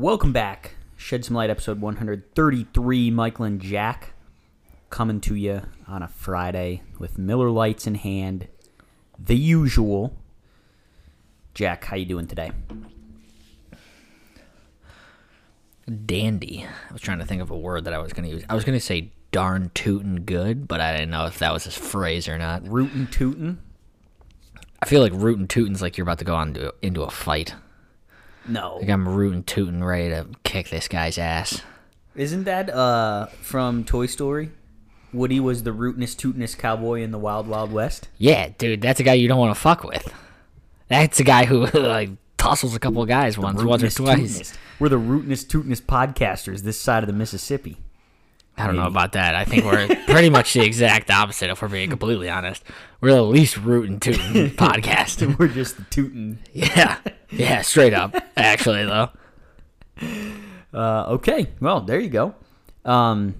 Welcome back. Shed Some Light, episode 133. Michael and Jack coming to you on a Friday with Miller Lites in hand. The usual. Jack, how you doing today? dandy. I was trying to think of a word that I was going to use. I was going to say darn tootin' good, but I didn't know if that was a phrase or not. Rootin' tootin'? I feel like rootin' tootin's like you're about to go on to, into a fight. No. Like I'm rootin' tootin' ready to kick this guy's ass. Isn't that uh from Toy Story? Woody was the rootinest tootinest cowboy in the Wild Wild West. Yeah, dude, that's a guy you don't want to fuck with. That's a guy who like tussles a couple of guys once, once or twice. tootinest. We're the rootinest tootinest podcasters this side of the Mississippi. I don't know about that. I think we're pretty much the exact opposite, if we're being completely honest. We're the least rootin' tootin' podcast. We're just the tootin'. Yeah, yeah, straight up. Actually, though. Uh, okay, well there you go. Um,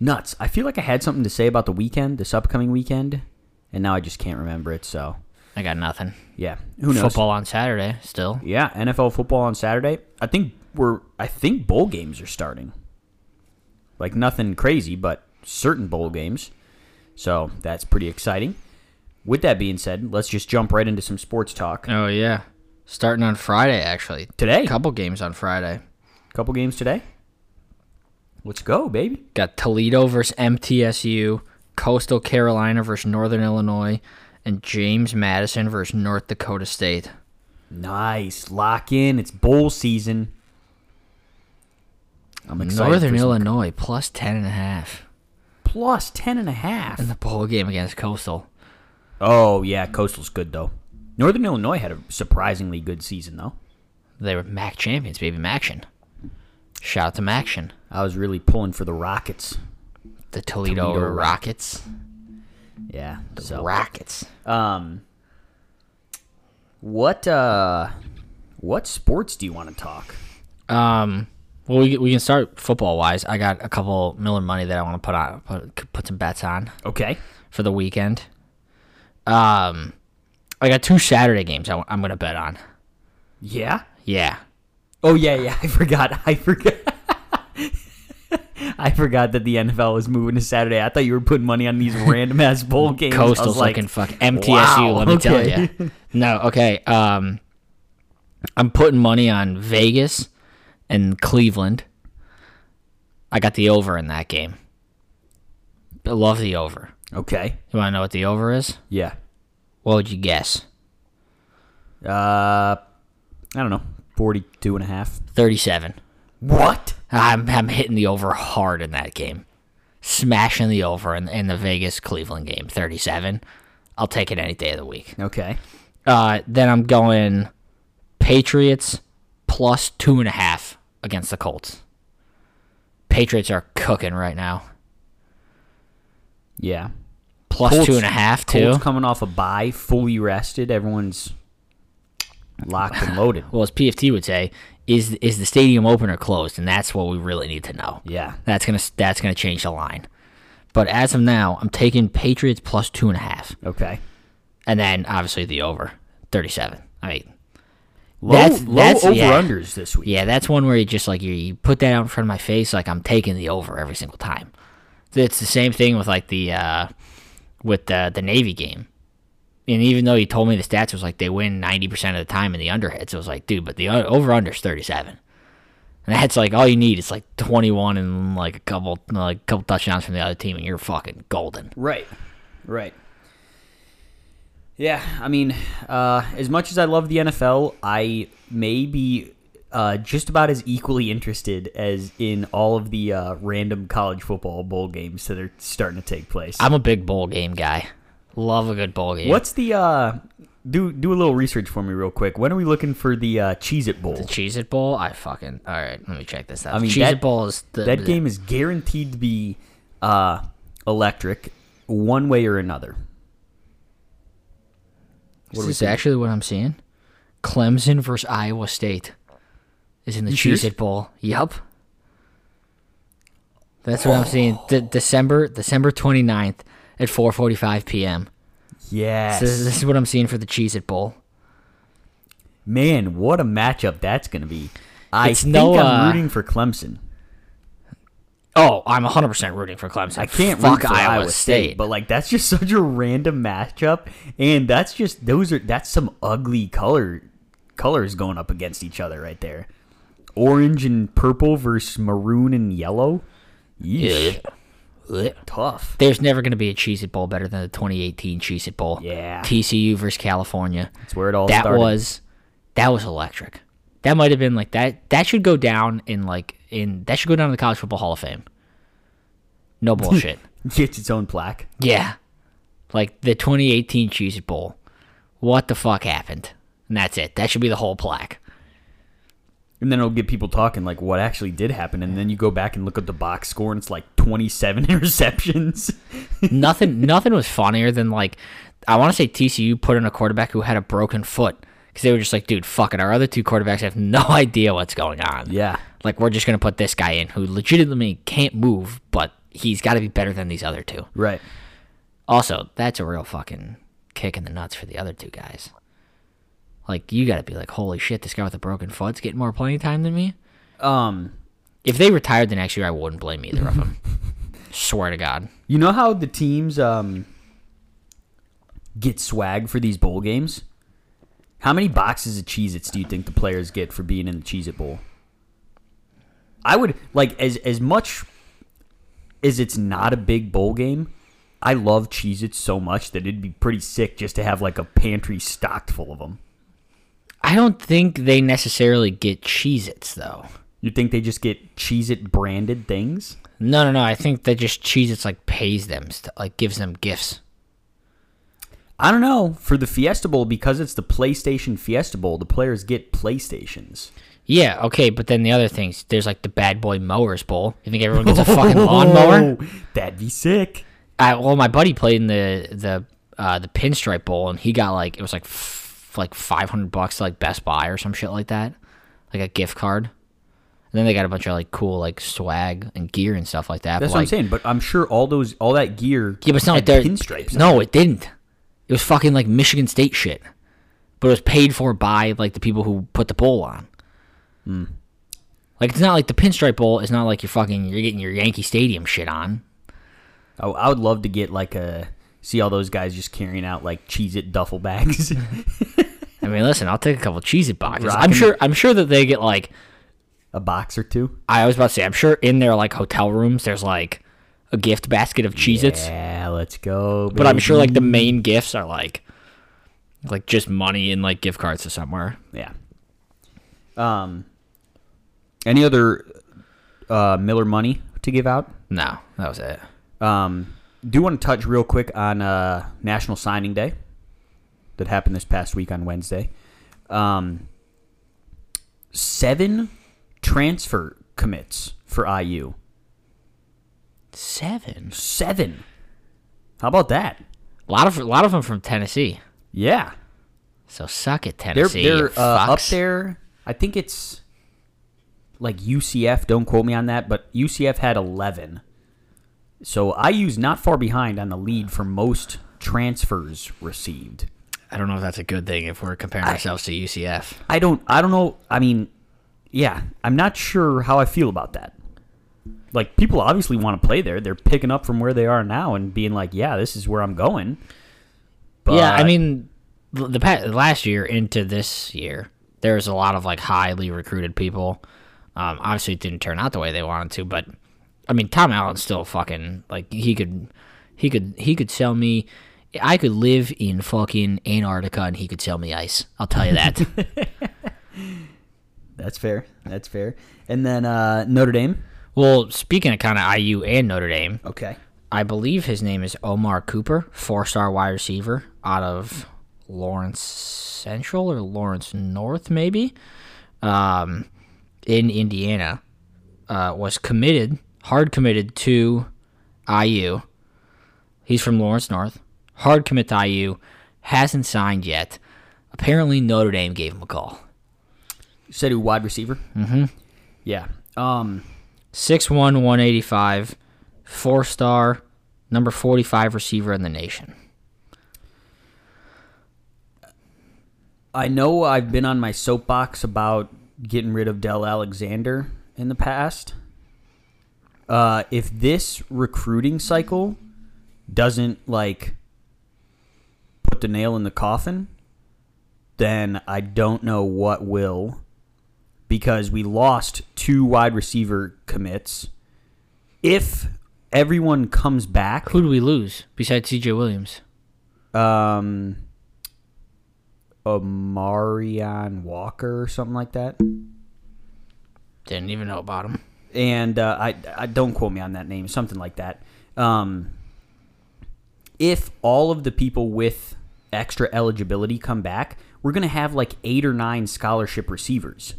nuts. I feel like I had something to say about the weekend, this upcoming weekend, and now I just can't remember it. So I got nothing. yeah, who knows? Football on Saturday still. Yeah, NFL football on Saturday. I think we're. I think bowl games are starting. Like nothing crazy, but certain bowl games. So that's pretty exciting. With that being said, let's just jump right into some sports talk. Oh yeah, starting on Friday actually. Today, Couple games on Friday. couple games today. Let's go, baby. Got Toledo versus MTSU, Coastal Carolina versus Northern Illinois, and James Madison versus North Dakota State. Nice. Lock in. It's bowl season. I'm excited. Northern Illinois plus ten and a half plus 10 and a half. in the bowl game against Coastal. Oh, yeah. Coastal's good, though. Northern Illinois had a surprisingly good season, though. They were MAC champions, baby. Maction. Shout out to Maction. I was really pulling for the Rockets. The Toledo, Toledo Rockets. Yeah. The So, Rockets. um, what, uh, what sports do you want to talk? Um, well, we, we can start football wise. I got a couple Miller money that I want to put on put, put some bets on Okay. for the weekend. Um, I got two Saturday games I, am gonna bet on. Yeah. Yeah, Oh, yeah, yeah. I forgot. I forgot. I forgot that the NFL was moving to Saturday. I thought you were putting money on these random ass bowl games. I was Coastal's like, looking fuck MTSU. wow, let me tell okay. you. No, okay. Um, I'm putting money on Vegas and Cleveland. I got the over in that game. I love the over. Okay. You want to know what the over is? Yeah. What would you guess? Uh, I don't know. 42 and a half. 37. What? I'm, I'm hitting the over hard in that game. Smashing the over in, in the Vegas Cleveland game, 37. I'll take it any day of the week. Okay. Uh, then I'm going Patriots plus two and a half against the Colts. Patriots are cooking right now. Yeah. Plus Colts- two and a half, too. Colts coming off a bye, fully rested. Everyone's locked and loaded. Well, as PFT would say, is is the stadium open or closed? And that's what we really need to know. Yeah. That's gonna that's gonna change the line. But as of now, I'm taking Patriots plus two and a half, Okay. and then obviously the over thirty seven. I mean, Low, That's- low that's- over yeah. unders this week. yeah, that's one where you just like you, you put that out in front of my face, like I'm taking the over every single time. It's the same thing with like the uh, with the the Navy game. And even though he told me the stats was like they win ninety percent of the time in the under hits, it was like, dude, but the over under is thirty seven. And that's like all you need. It's like twenty one and like a couple like a couple touchdowns from the other team, and you're fucking golden. Right. Right. Yeah, I mean, uh, as much as I love the NFL, I may be uh, just about as equally interested as in all of the uh, random college football bowl games that are starting to take place. I'm a big bowl game guy. Love a good bowl game. What's the uh, do do a little research for me real quick. When are we looking for the uh, Cheez It Bowl? The Cheez It Bowl. I fucking. All right, let me check this out. I mean, Cheez that- It Bowl is the, that the- game is guaranteed to be uh, electric, one way or another. Is What we this actually what I'm seeing? Clemson versus Iowa State is in the You Cheez serious? It Bowl. Yup. That's what I'm seeing. De- December December 29th at 4:45 p.m. Yes, So this, this is what I'm seeing for the Cheez It Bowl. man, what a matchup that's going to be. I It's think no, I'm uh, rooting for Clemson. Oh, I'm 100% rooting for Clemson. I can't fuck root for Iowa, State. but like that's just such a random matchup, and that's just those are that's some ugly color colors going up against each other right there. Orange and purple versus maroon and yellow. Yeesh. Ugh. Tough. There's never going to be a Cheez It Bowl better than the 2018 Cheez It Bowl. Yeah. TCU versus California. That's where it all that started. was that was electric. That might have been like that. That should go down in like in that should go down in the College Football Hall of Fame. No bullshit. gets its own plaque. yeah, like the 2018 Cheez It Bowl. What the fuck happened? And that's it. That should be the whole plaque. And then it'll get people talking like what actually did happen. And then you go back and look at the box score and it's like 27 interceptions. nothing nothing was funnier than like I want to say TCU put in a quarterback who had a broken foot because they were just like, dude, fuck it. Our other two quarterbacks have no idea what's going on. yeah. Like we're just gonna put this guy in who legitimately can't move, but he's got to be better than these other two. Right. Also, that's a real fucking kick in the nuts for the other two guys. Like you got to be like, holy shit, this guy with a broken foot's getting more playing time than me. Um, If they retired the next year, I wouldn't blame either of them. Swear to God. you know how the teams um get swag for these bowl games? How many boxes of Cheez Its do you think the players get for being in the Cheez It Bowl? I would like as as much as it's not a big bowl game. I love Cheez Its so much that it'd be pretty sick just to have like a pantry stocked full of them. I don't think they necessarily get Cheez Its, though. You think they just get Cheez It branded things? No, no, no. I think that just Cheez Its like pays them, st- like gives them gifts. I don't know. For the Fiesta Bowl, because it's the PlayStation Fiesta Bowl, the players get PlayStations. Yeah, okay, but then the other things, there's like the Bad Boy Mowers Bowl. You think everyone gets a fucking lawnmower? That'd be sick. I, well, my buddy played in the the uh, the Pinstripe Bowl, and he got like it was like f- like five hundred bucks to like Best Buy or some shit like that, like a gift card. And then they got a bunch of like cool like swag and gear and stuff like that. That's but, what I'm saying. But I'm sure all those, all that gear. Yeah, but it's not like they're pinstripes. No, it. didn't. It was fucking like Michigan State shit, but it was paid for by like the people who put the bowl on. Hmm. Like it's not like the Pinstripe Bowl. It's not like you're fucking you're getting your Yankee Stadium shit on. I, I would love to get like a see all those guys just carrying out like Cheez It duffel bags. I mean, listen, I'll take a couple cheesy boxes. I'm sure. I'm sure that they get like. a box or two. I was about to say. I'm sure in their like hotel rooms, there's like a gift basket of Cheez-Its. Yeah, let's go. But I'm sure like the main gifts are like, like just money and like gift cards to somewhere. Yeah. Um. Any other uh, Miller money to give out? No, that was it. Um, do want to touch real quick on uh, National Signing Day that happened this past week on Wednesday. Um, seven transfer commits for IU. Seven. Seven. How about that? A lot of a lot of them from Tennessee. Yeah, So suck it, they're Tennessee. they're uh, up there. I think it's like UCF. Don't quote me on that, but UCF had eleven. So IU's not far behind on the lead for most transfers received. I don't know if that's a good thing if we're comparing ourselves to UCF. I don't I don't know. I mean, yeah, I'm not sure how I feel about that. Like people obviously want to play there. They're picking up from where they are now and being like, "Yeah, this is where I'm going." But yeah, I mean, the, the pa- last year into this year, there was a lot of like highly recruited people. Um, obviously, it didn't turn out the way they wanted to, but I mean, Tom Allen's still fucking like he could, he could, he could sell me. I could live in fucking Antarctica and he could sell me ice. I'll tell you that. that's fair. That's fair. And then uh, Notre Dame. well, speaking of kind of IU and Notre Dame, Okay. I believe his name is Omar Cooper, four star wide receiver out of Lawrence Central or Lawrence North, maybe, um, in Indiana, uh, was committed, hard committed to IU. He's from Lawrence North. Hard commit to IU. Hasn't signed yet. Apparently, Notre Dame gave him a call. You said he was wide receiver. Mm-hmm. Yeah. Um. 6'1", 185, four star, number 45 receiver in the nation. I know I've been on my soapbox about getting rid of Del Alexander in the past. Uh, if this recruiting cycle doesn't like put the nail in the coffin, then I don't know what will. Because we lost two wide receiver commits. If everyone comes back, Who do we lose besides C.J. Williams? um, Amarion Walker or something like that. Didn't even know about him. And uh, I, I don't quote me on that name, something like that. Um, if all of the people with extra eligibility come back, we're gonna have like eight or nine scholarship receivers.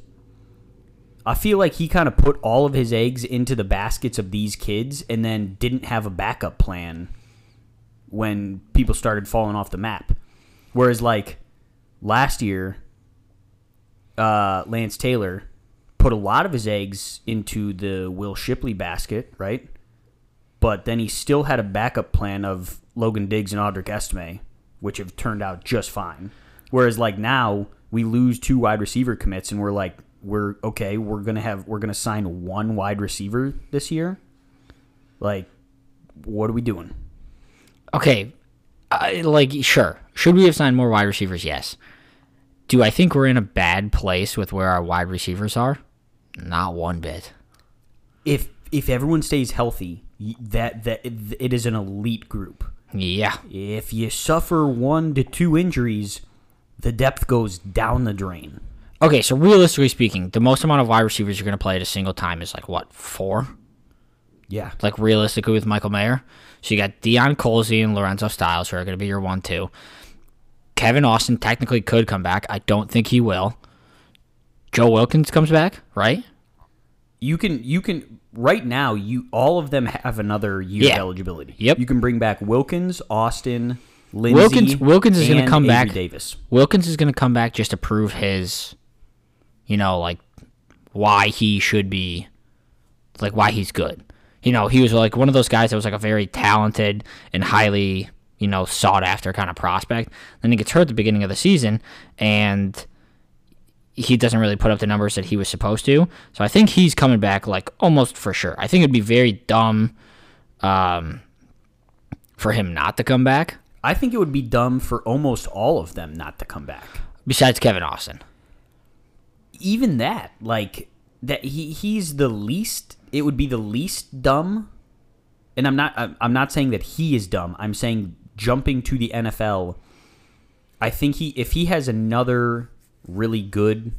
I feel like he kind of put all of his eggs into the baskets of these kids and then didn't have a backup plan when people started falling off the map. Whereas like last year, uh, Lance Taylor put a lot of his eggs into the Will Shipley basket, right? But then he still had a backup plan of Logan Diggs and Audric Estime, which have turned out just fine. Whereas like now we lose two wide receiver commits and we're like we're okay, we're gonna have we're gonna sign one wide receiver this year. Like, what are we doing? Okay, I, like sure. Should we have signed more wide receivers? Yes. Do I think we're in a bad place with where our wide receivers are? Not one bit. If if everyone stays healthy, that that it is an elite group. Yeah. If you suffer one to two injuries, the depth goes down the drain. Okay, so realistically speaking, the most amount of wide receivers you're going to play at a single time is like what four? Yeah. Like realistically with Michael Mayer. So you got Deion Colzie and Lorenzo Styles who are going to be your one two. Kevin Austin technically could come back. I don't think he will. Joe Wilkins comes back, right? You can you can right now you all of them have another year Yeah. of eligibility. Yep. You can bring back Wilkins, Austin, Lenzy. Wilkins- Wilkins is gonna come Avery back. Davis. Wilkins is going to come back just to prove his, you know, like why he should be, like why he's good. You know, he was like one of those guys that was like a very talented and highly, you know, sought after kind of prospect. Then he gets hurt at the beginning of the season, and he doesn't really put up the numbers that he was supposed to. So I think he's coming back like almost for sure. I think it'd be very dumb um, for him not to come back. I think it would be dumb for almost all of them not to come back. Besides Kevin Austin. Even that, like that he he's the least it would be the least dumb. And I'm not I'm I'm not saying that he is dumb. I'm saying jumping to the NFL I think he if he has another really good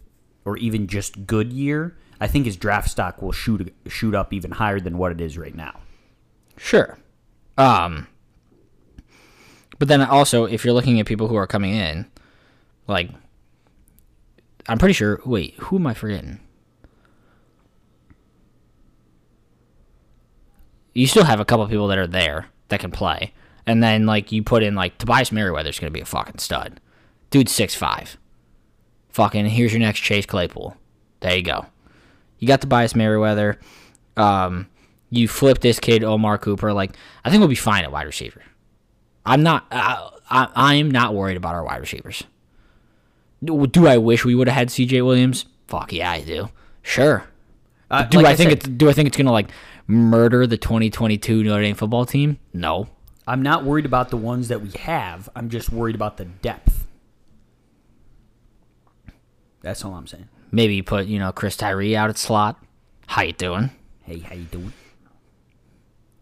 or even just good year, I think his draft stock will shoot shoot up even higher than what it is right now. Sure. Um but then also if you're looking at people who are coming in, like I'm pretty sure wait, who am I forgetting? You still have a couple people that are there that can play. And then like you put in like Tobias Merriweather's gonna be a fucking stud. Dude's six five. Fucking here's your next Chase Claypool. There you go. You got Tobias Merriweather. Um you flip this kid Omar Cooper. Like I think we'll be fine at wide receiver. I'm not. I, I, I am not worried about our wide receivers. Do, do I wish we would have had C.J. Williams? Fuck yeah, I do. Sure. Uh, Do like I think said, it's do I think it's gonna like murder the 2022 Notre Dame football team? No. I'm not worried about the ones that we have. I'm just worried about the depth. That's all I'm saying. Maybe you put you know Chris Tyree out at slot. How you doing? Hey, how you doing?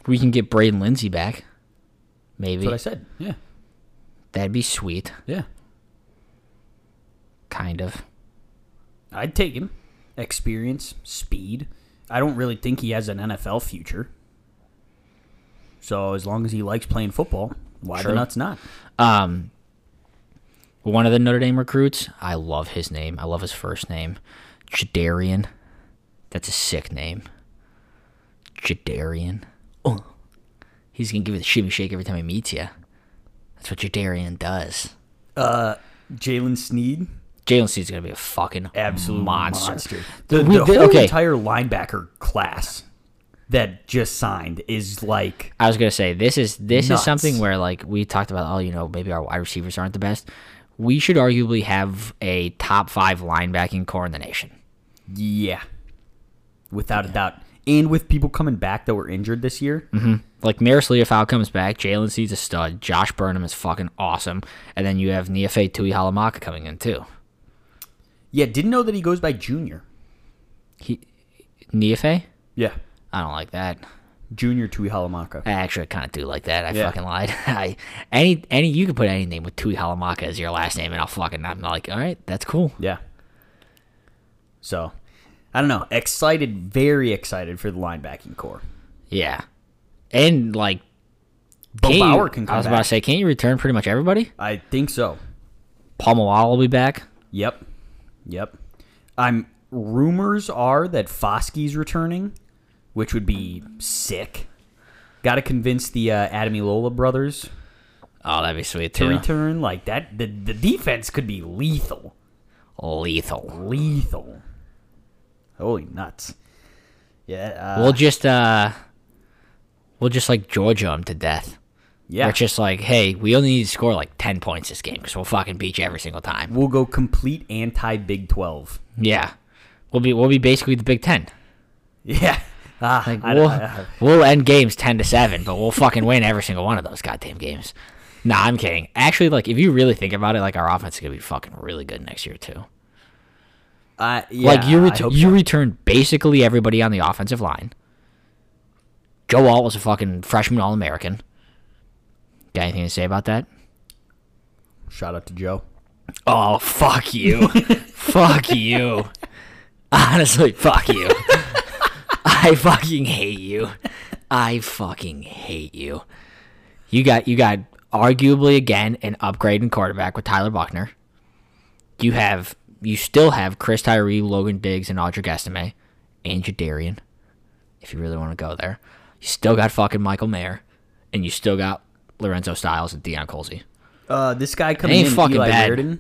We can get Braden Lenzy back. Maybe That's what I said. Yeah, that'd be sweet. yeah. Kind of. I'd take him. Experience, speed. I don't really think he has an NFL future. So as long as he likes playing football, why the nuts not? Um, One of the Notre Dame recruits, I love his name. I love his first name, Jadarian. That's a sick name. Jadarian. Oh, he's gonna give you the shimmy shake every time he meets you. That's what Jadarian does. Uh, Jalen Sneed, Jalen Sneed's gonna be a fucking absolute monster. monster. The, the the- whole okay. entire linebacker class that just signed is like I was gonna say this is this Nuts. is something where like we talked about. Oh, you know, maybe our wide receivers aren't the best. We should arguably have a top five linebacking core in the nation. yeah, without a doubt. And with people coming back that were injured this year, mm-hmm. Like Marist Liufau comes back, Jalen Sneed's a stud, Josh Burnham is fucking awesome, and then you have Niuafe Tuihalamaka coming in too. yeah, didn't know that he goes by Junior. He Niafe? Yeah, I don't like that. Junior Tuihalamaka. I actually kind of do like that. I Yeah. fucking lied. I any any you can put any name with Tuihalamaka as your last name, and I'll fucking I'm like, all right, that's cool. Yeah. So, I don't know. Excited, very excited for the linebacking core. Yeah, and like Bo you- Bauer can I was about back. to say, can't you return pretty much everybody? I think so. Paul Moala will be back. Yep. Yep. I'm rumors are that Foskey's returning, which would be sick. Got to convince the uh, Ademilola brothers Oh, that'd be sweet to too. return. Like that, the the defense could be lethal. Lethal. Lethal. Holy nuts. Yeah. Uh, we'll just uh, we'll just like Georgia them to death. yeah. We're just like, hey, we only need to score like ten points this game because we'll fucking beat you every single time. We'll go complete anti Big Twelve. Yeah, we'll be we'll be basically the Big Ten. Yeah. Ah, Like I- we'll I- I- we'll end games ten to seven, but we'll fucking win every single one of those goddamn games. Nah, I'm kidding. Actually, like if you really think about it, like our offense is gonna be fucking really good next year too. I- yeah, like you I ret- hope you so. return basically everybody on the offensive line. Joe Alt was a fucking freshman All American. Got anything to say about that? Shout out to Joe. Oh fuck you, fuck you. Honestly, fuck you. I fucking hate you. I fucking hate you. You got you got arguably again an upgrade in quarterback with Tyler Buchner. You have you still have Chris Tyree, Logan Diggs, and Audric Estime, and Jadarian. If you really want to go there, you still got fucking Michael Mayer, and you still got Lorenzo Styles and Deion Colzie. Uh, this guy coming in, fucking Eli bad. Raridon,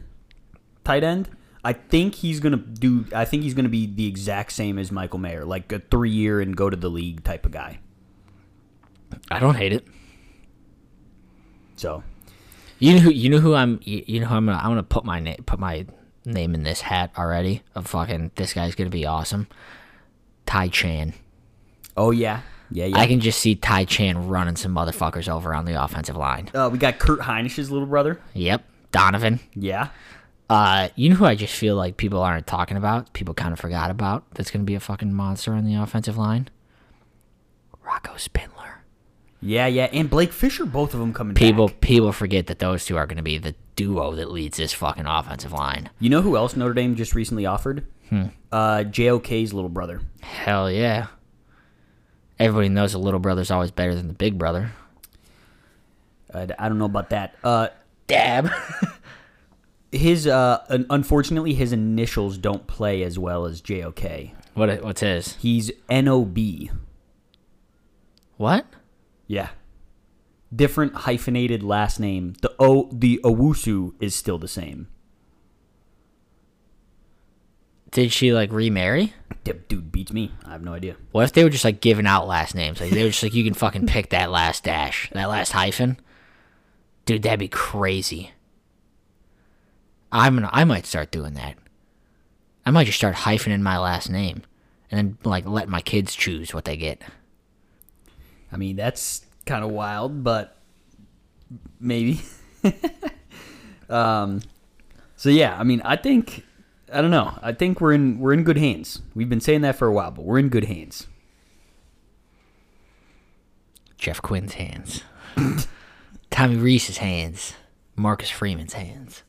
tight end. I think he's gonna do. I think he's gonna be the exact same as Michael Mayer, like a three year and go to the league type of guy. I don't hate it. So You know who you know who I'm you, know who I'm gonna I'm gonna put my name put my name in this hat already of fucking this guy's gonna be awesome. Ty Chan. Oh yeah, yeah, yeah. I can just see Ty Chan running some motherfuckers over on the offensive line. uh, we got Kurt Hinish's little brother. Yep. Donovan. Yeah. Uh you know who I just feel like people aren't talking about, people kind of forgot about that's gonna be a fucking monster on the offensive line? Rocco Spindler. Yeah, yeah, and Blake Fisher, both of them coming People back. people forget that those two are gonna be the duo that leads this fucking offensive line. You know who else Notre Dame just recently offered? Hmm. Uh, JOK's little brother. Hell yeah. Everybody knows the little brother's always better than the big brother. Uh, I don't know about that. Uh, Dab. his uh, unfortunately his initials don't play as well as JOK. what? What's his? He's NOB. What? Yeah. Different hyphenated last name. The O the Owusu is still the same. Did she like remarry? Dude dude beats me. I have no idea. What if they were just like giving out last names? Like they were just like, you can fucking pick that last dash, that last hyphen. Dude, that'd be crazy. I'm gonna, I might start doing that. I might just start hyphening my last name, and then like let my kids choose what they get. I mean, that's kind of wild, but maybe. um so yeah, I mean, I think I don't know. I think we're in we're in good hands. We've been saying that for a while, but we're in good hands. Jeff Quinn's hands, Tommy Rees's hands, Marcus Freeman's hands.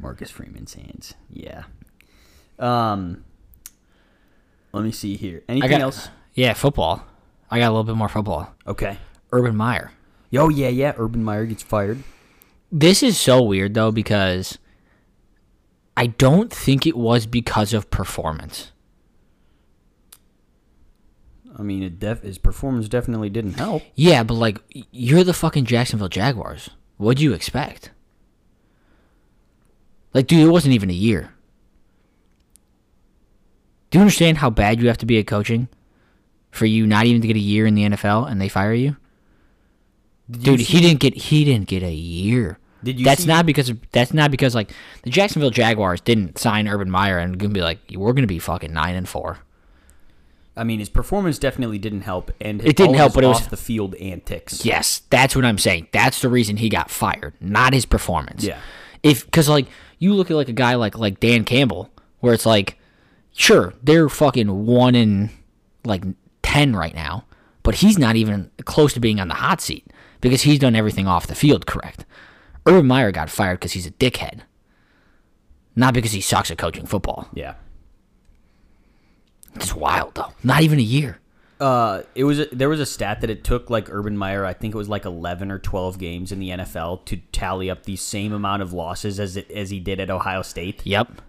Marcus Freeman's hands. Yeah. Um let me see here. Anything got else? Yeah, football. I got a little bit more football. Okay. Urban Meyer. Yo, yeah, yeah. Urban Meyer gets fired. This is so weird though because I don't think it was because of performance. I mean, it def- his performance definitely didn't help. Yeah, but like you're the fucking Jacksonville Jaguars. What do you expect? Like, dude, it wasn't even a year. Do you understand how bad you have to be at coaching for you not even to get a year in the NFL and they fire you? Dude, he didn't get he didn't get a year. Did you That's see- not because of, that's not because like the Jacksonville Jaguars didn't sign Urban Meyer and gonna be like we're gonna be fucking nine and four. I mean, his performance definitely didn't help, and It didn't help, but it was- the field antics. Yes, that's what I'm saying. That's the reason he got fired, not his performance. Yeah. If because like you look at like a guy like like Dan Campbell, where it's like, sure they're fucking one in like ten right now, but he's not even close to being on the hot seat because he's done everything off the field correct. Urban Meyer got fired because he's a dickhead, not because he sucks at coaching football. Yeah. It's wild though. Not even a year. Uh, it was a, there was a stat that it took like Urban Meyer, I think it was like eleven or twelve games in the NFL to tally up the same amount of losses as it, as he did at Ohio State, Yep.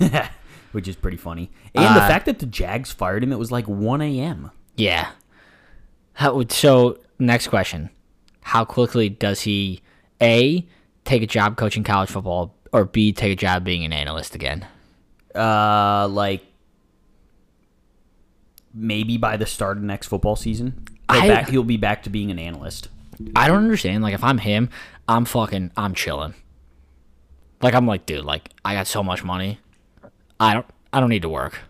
which is pretty funny. And the Uh, fact that the Jags fired him, it was like one a.m. Yeah. How so next question. How quickly does he A take a job coaching college football or B take a job being an analyst again? Uh, like maybe by the start of next football season, He'll I- back, he'll be back to being an analyst. I don't understand. Like if I'm him, I'm fucking I'm chilling. Like I'm like, dude, like I got so much money. I don't I don't need to work.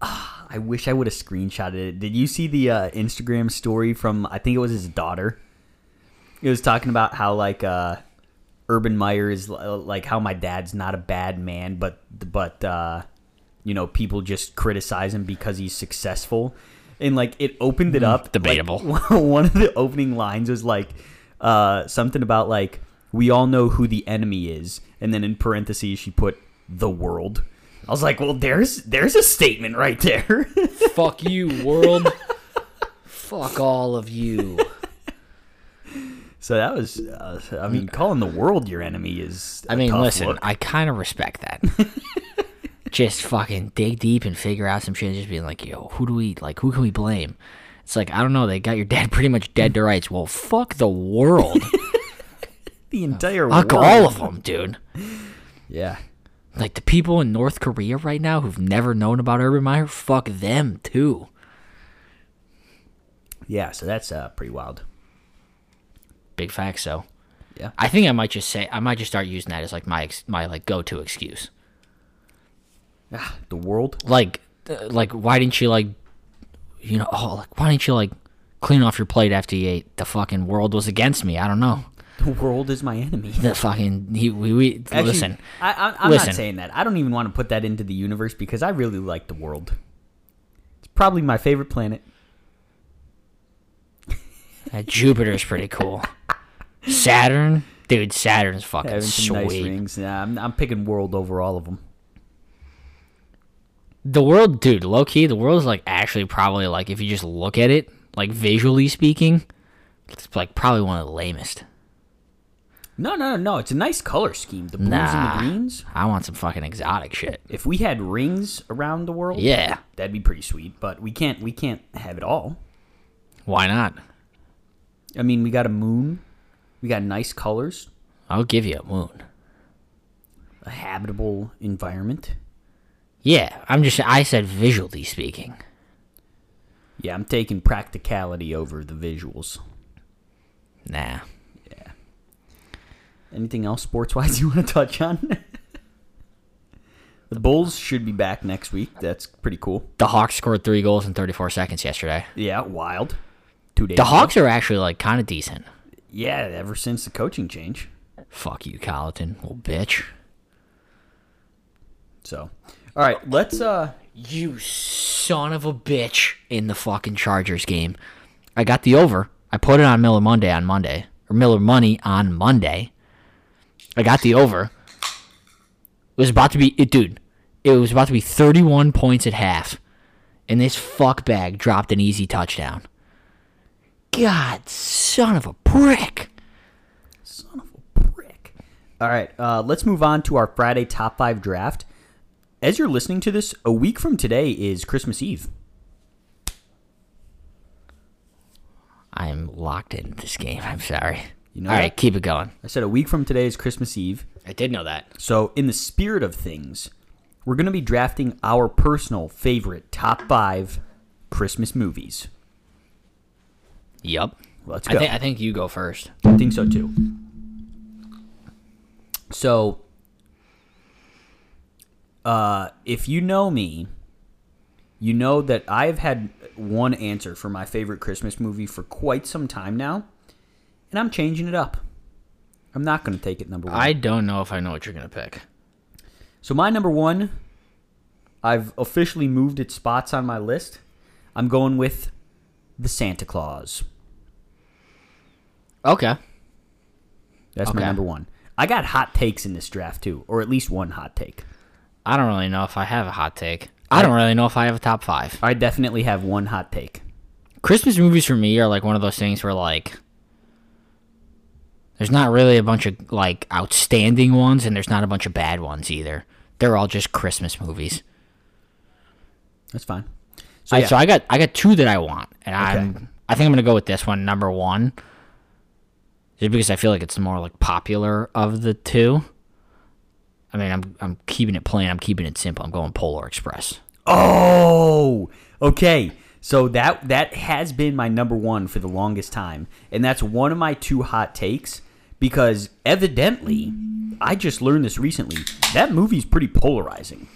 I wish I would have screenshotted it. Did you see the uh, Instagram story from I think it was his daughter? It was talking about how like uh, Urban Meyer is like how my dad's not a bad man, but but uh, you know people just criticize him because he's successful, and like it opened it up. like, debatable. one of the opening lines was like uh, something about like we all know who the enemy is, and then in parentheses she put the world. I was like, well, there's there's a statement right there. Fuck you, world. Fuck all of you. so that was, uh, I mean, calling the world your enemy is. I I mean, listen, I kind of respect that. just fucking dig deep and figure out some shit. Just being like, yo, who do we like? Who can we blame? It's like I don't know. They got your dad pretty much dead to rights. Well, fuck the world. the entire fuck world. all of them, dude. Yeah, Like the people in North Korea right now who've never known about Urban Meyer, fuck them too. yeah. So that's uh, pretty wild. Big fact, So Yeah. I think I might just say I might just start using that as like my ex- my like go to excuse. Ah, the world. like uh, like why didn't you like you know oh like why didn't you like clean off your plate after you ate the fucking world was against me i don't know The world is my enemy. the fucking he, we, we Actually, listen I, Listen. not saying that. I don't even want to put that into the universe because I really like the world. It's probably my favorite planet. uh, jupiter's pretty cool saturn dude saturn's fucking Having some nice sweet rings. Yeah, I'm, I'm picking world over all of them. The world dude low-key the world is like actually probably like if you just look at it like visually speaking it's like probably one of the lamest No, no, no, no. It's a nice color scheme. The blues Nah. and the greens. i want some fucking exotic shit If we had rings around the world, yeah that'd be pretty sweet. But we can't. We can't have it all. why not I mean, we got a moon. We got nice colors, i'll give you a moon a habitable environment. Yeah, I'm just I said visually speaking. Yeah, I'm taking practicality over the visuals. Nah. Yeah. Anything else sports wise you want to touch on? the Bulls should be back next week. That's pretty cool. The Hawks scored 3 goals in 34 seconds yesterday. Yeah, wild. Two days. The ago. Hawks are actually like kind of decent. Yeah, ever since the coaching change. Fuck you, Colliton, little bitch. So, all right, let's uh You son of a bitch in the fucking Chargers game. I got the over. I put it on Miller Monday on Monday. Or Miller Money on Monday. I got the over. It was about to be it dude. It was about to be 31 points at half. And this fuck bag dropped an easy touchdown. God, son of a brick. son of a brick. All right, uh, let's move on to our Friday top five draft. As you're listening to this, a week from today is Christmas Eve. I'm locked into this game. I'm sorry. You know All that? right, keep it going. I said a week from today is Christmas Eve. I did know that. So, in the spirit of things, we're going to be drafting our personal favorite top five Christmas movies. Yup. Let's I go. think I think you go first. I think so too. So, uh, if you know me, you know that I've had one answer for my favorite Christmas movie for quite some time now, and I'm changing it up. I'm not going to take it number one. I don't know if I know what you're gonna pick. So my number one, I've officially moved its spots on my list. I'm going with the Santa Claus. Okay. That's my number one. I got hot takes in this draft too, or at least one hot take. I don't really know if I have a hot take. I don't really know if I have a top five. I definitely have one hot take. Christmas movies for me are like one of those things where like there's not really a bunch of like outstanding ones and there's not a bunch of bad ones either. They're all just Christmas movies. That's fine. So, I, yeah, so I got I got two that I want, and Okay. I'm I think I'm gonna go with this one, number one, just because I feel like it's the more like popular of the two. I mean, I'm I'm keeping it plain. I'm keeping it simple. I'm going Polar Express. Oh, okay. So that that has been my number one for the longest time, and that's one of my two hot takes because evidently, I just learned this recently. That movie's pretty polarizing.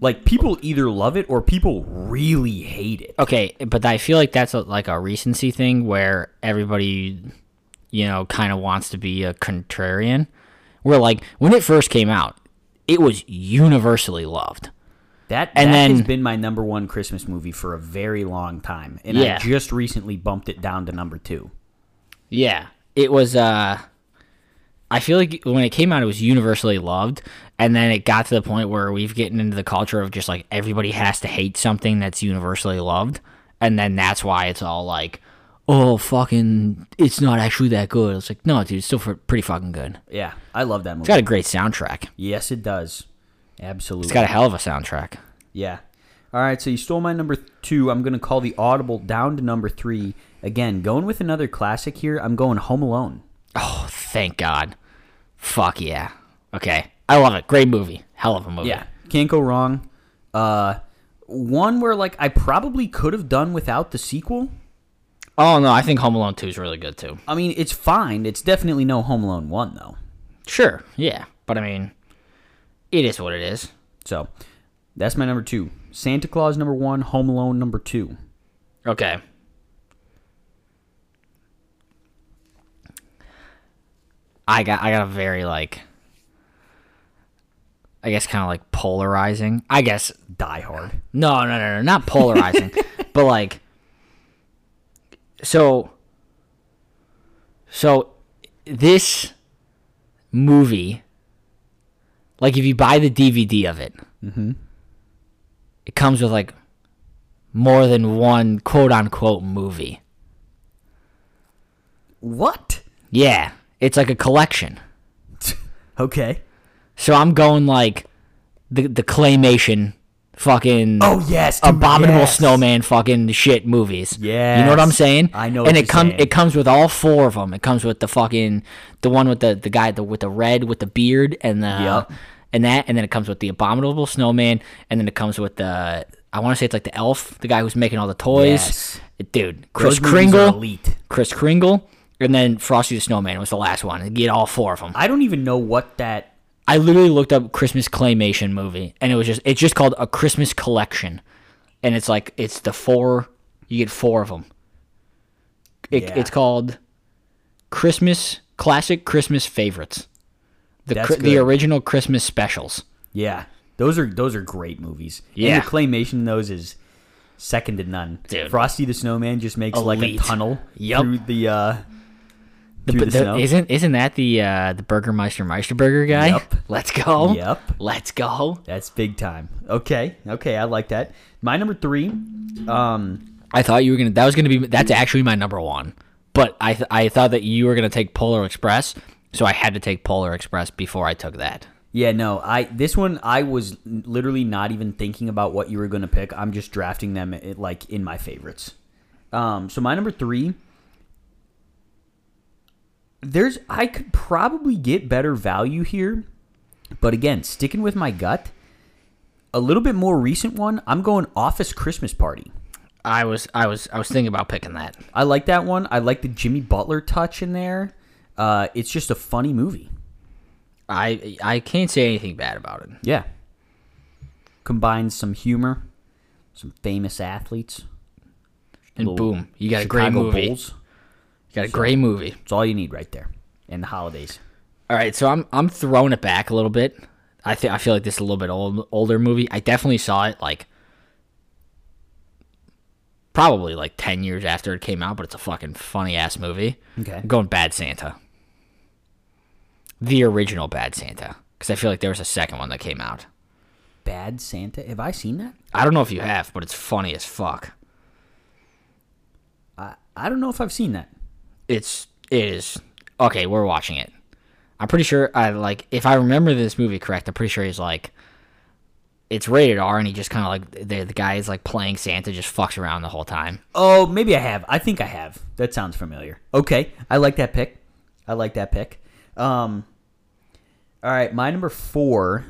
Like people either love it or people really hate it. Okay, but I feel like that's a, like a recency thing where everybody, you know, kind of wants to be a contrarian. Where like when it first came out, it was universally loved. That And that then- has been my number one Christmas movie for a very long time, and Yeah. I just recently bumped it down to number two. Yeah, it was. uh I feel like when it came out, it was universally loved, and then it got to the point where we've gotten into the culture of just like everybody has to hate something that's universally loved, and then that's why it's all like, oh fucking, it's not actually that good. It's like no, dude, it's still pretty fucking good. Yeah, I love that movie. It's got a great soundtrack. yes, it does. Absolutely. It's got a hell of a soundtrack. Yeah. All right, so you stole my number two. I'm going to call the audible down to number three. Again, going with another classic here. I'm going Home Alone. Oh, thank God. Fuck yeah. Okay, I love it. Great movie. Hell of a movie. Yeah, can't go wrong. Uh, one where like I probably could have done without the sequel. Oh no, I think Home Alone Two is really good too. I mean, it's fine. It's definitely no Home Alone one though. Sure. Yeah, but I mean, it is what it is. So that's my number two. Santa Claus number one. Home Alone number two. Okay. I got I got a very like I guess kind of like polarizing. I guess Die Hard. no, no, no, no, not polarizing, but like so so this movie like if you buy the DVD of it, mm-hmm. it comes with like more than one quote unquote movie. What? Yeah, it's like a collection. Okay. So I'm going like the the claymation fucking Oh yes, dude, abominable yes. snowman fucking shit movies. Yeah you know what I'm saying? I know And it comes it comes with all four of them. It comes with the fucking the one with the the guy the, with the red with the beard and the Yep. and that and then it comes with the abominable snowman and then it comes with the I want to say it's like the elf, the guy who's making all the toys. Yes. Dude, Chris Those Kringle, elite. Chris Kringle, and then Frosty the Snowman was the last one. You get all four of them. I don't even know what that. I literally looked up Christmas claymation movie, and it was just it's just called a Christmas collection, and it's like it's the four you get four of them. It, Yeah. It's called Christmas classic Christmas favorites, the the original Christmas specials. Yeah, those are those are great movies. Yeah. and the claymation in those is second to none. Dude. Frosty the Snowman just makes like a tunnel Yup. through the uh, The, the, the- isn't isn't that the uh, the Burgermeister Meisterburger guy? Yup. Let's go. Yep. Let's go. That's big time. Okay, okay, I like that. My number three, um, I thought you were gonna. That was gonna be. That's actually my number one. But I th- I thought that you were gonna take Polar Express, So I had to take Polar Express before I took that. Yeah, no, I this one I was literally not even thinking about what you were going to pick. I'm just drafting them eh, like in my favorites. Um, so my number three, there's I could probably get better value here, but again, sticking with my gut, a little bit more recent one. I'm going Office Christmas Party. I was I was I was thinking about picking that. I like that one. I like the Jimmy Butler touch in there. Uh, it's just a funny movie. I I can't say anything bad about it. Yeah. Combines some humor, some famous athletes. And boom, you got a great movie. Bulls. You got a great movie. It's all you need right there. In the holidays. All right, so I'm I'm throwing it back a little bit. I think I feel like this is a little bit old, older movie. I definitely saw it like probably like 10 years after it came out, but it's a fucking funny ass movie. Okay. I'm going Bad Santa. The original Bad Santa cuz I feel like there was a second one that came out. Bad Santa. Have I seen that? I don't know if you have, but it's funny as fuck. I I don't know if I've seen that. It's it is okay. We're watching it. I'm pretty sure. I like if I remember this movie correct. I'm pretty sure he's like, it's rated R, and he just kind of like the the guy is like playing Santa, just fucks around the whole time. Oh, maybe I have. I think I have. That sounds familiar. Okay, I like that pick. I like that pick. Um, all right, my number four.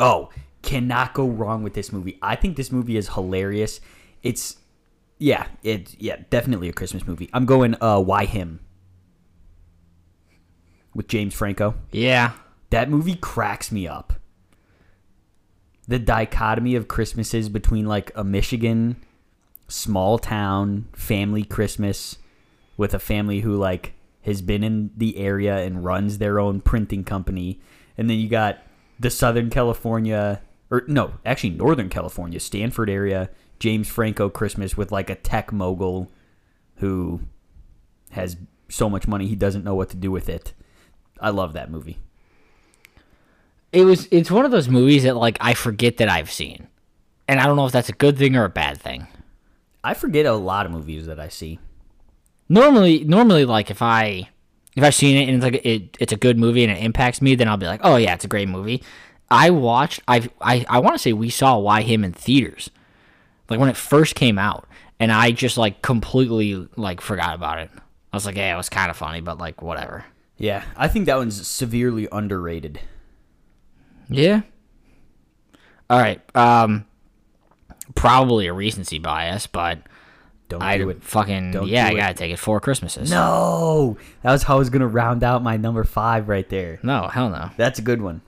Oh, cannot go wrong with this movie. I think this movie is hilarious. It's yeah, it yeah, definitely a Christmas movie. I'm going uh Why Him with James Franco. Yeah, That movie cracks me up. The dichotomy of Christmases between like a Michigan small town family Christmas with a family who like has been in the area and runs their own printing company and then you got the Southern California or no, actually Northern California, Stanford area, James Franco Christmas with like a tech mogul who has so much money he doesn't know what to do with it. I love that movie. it was. It's one of those movies that like I forget that I've seen, and I don't know if that's a good thing or a bad thing. I forget a lot of movies that I see. Normally, normally like if I if I've seen it and it's like it, it's a good movie and it impacts me, then I'll be like, oh yeah, it's a great movie. I watched. I I I want to say we saw Why Him in theaters, like when it first came out, and I just like completely like forgot about it. I was like, yeah, it was kind of funny, but like whatever. Yeah, I think that one's severely underrated. Yeah. All right. Um, probably a recency bias, but Don't I do it. fucking Don't yeah, do I gotta take it four Christmases. No, that was how I was gonna round out my number five right there. no, hell no. That's a good one.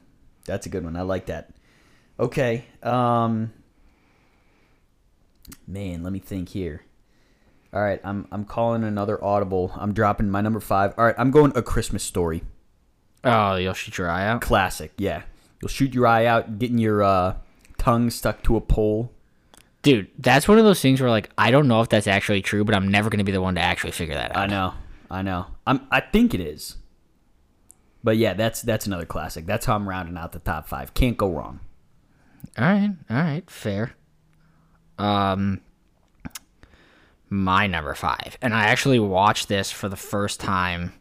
That's a good one. I like that. Okay. Um. Man, let me think here. All right, I'm I'm calling another audible. I'm dropping my number five. All right, I'm going a Christmas story. Oh, you'll shoot your eye out. Classic. Yeah, you'll shoot your eye out, getting your uh, tongue stuck to a pole. Dude, that's one of those things where like I don't know if that's actually true, but I'm never gonna be the one to actually figure that out. I know, I know. I'm. I think it is. But yeah, that's that's another classic. That's how I'm rounding out the top five. Can't go wrong. All right, all right, fair. Um, my number five, and I actually watched this for the first time.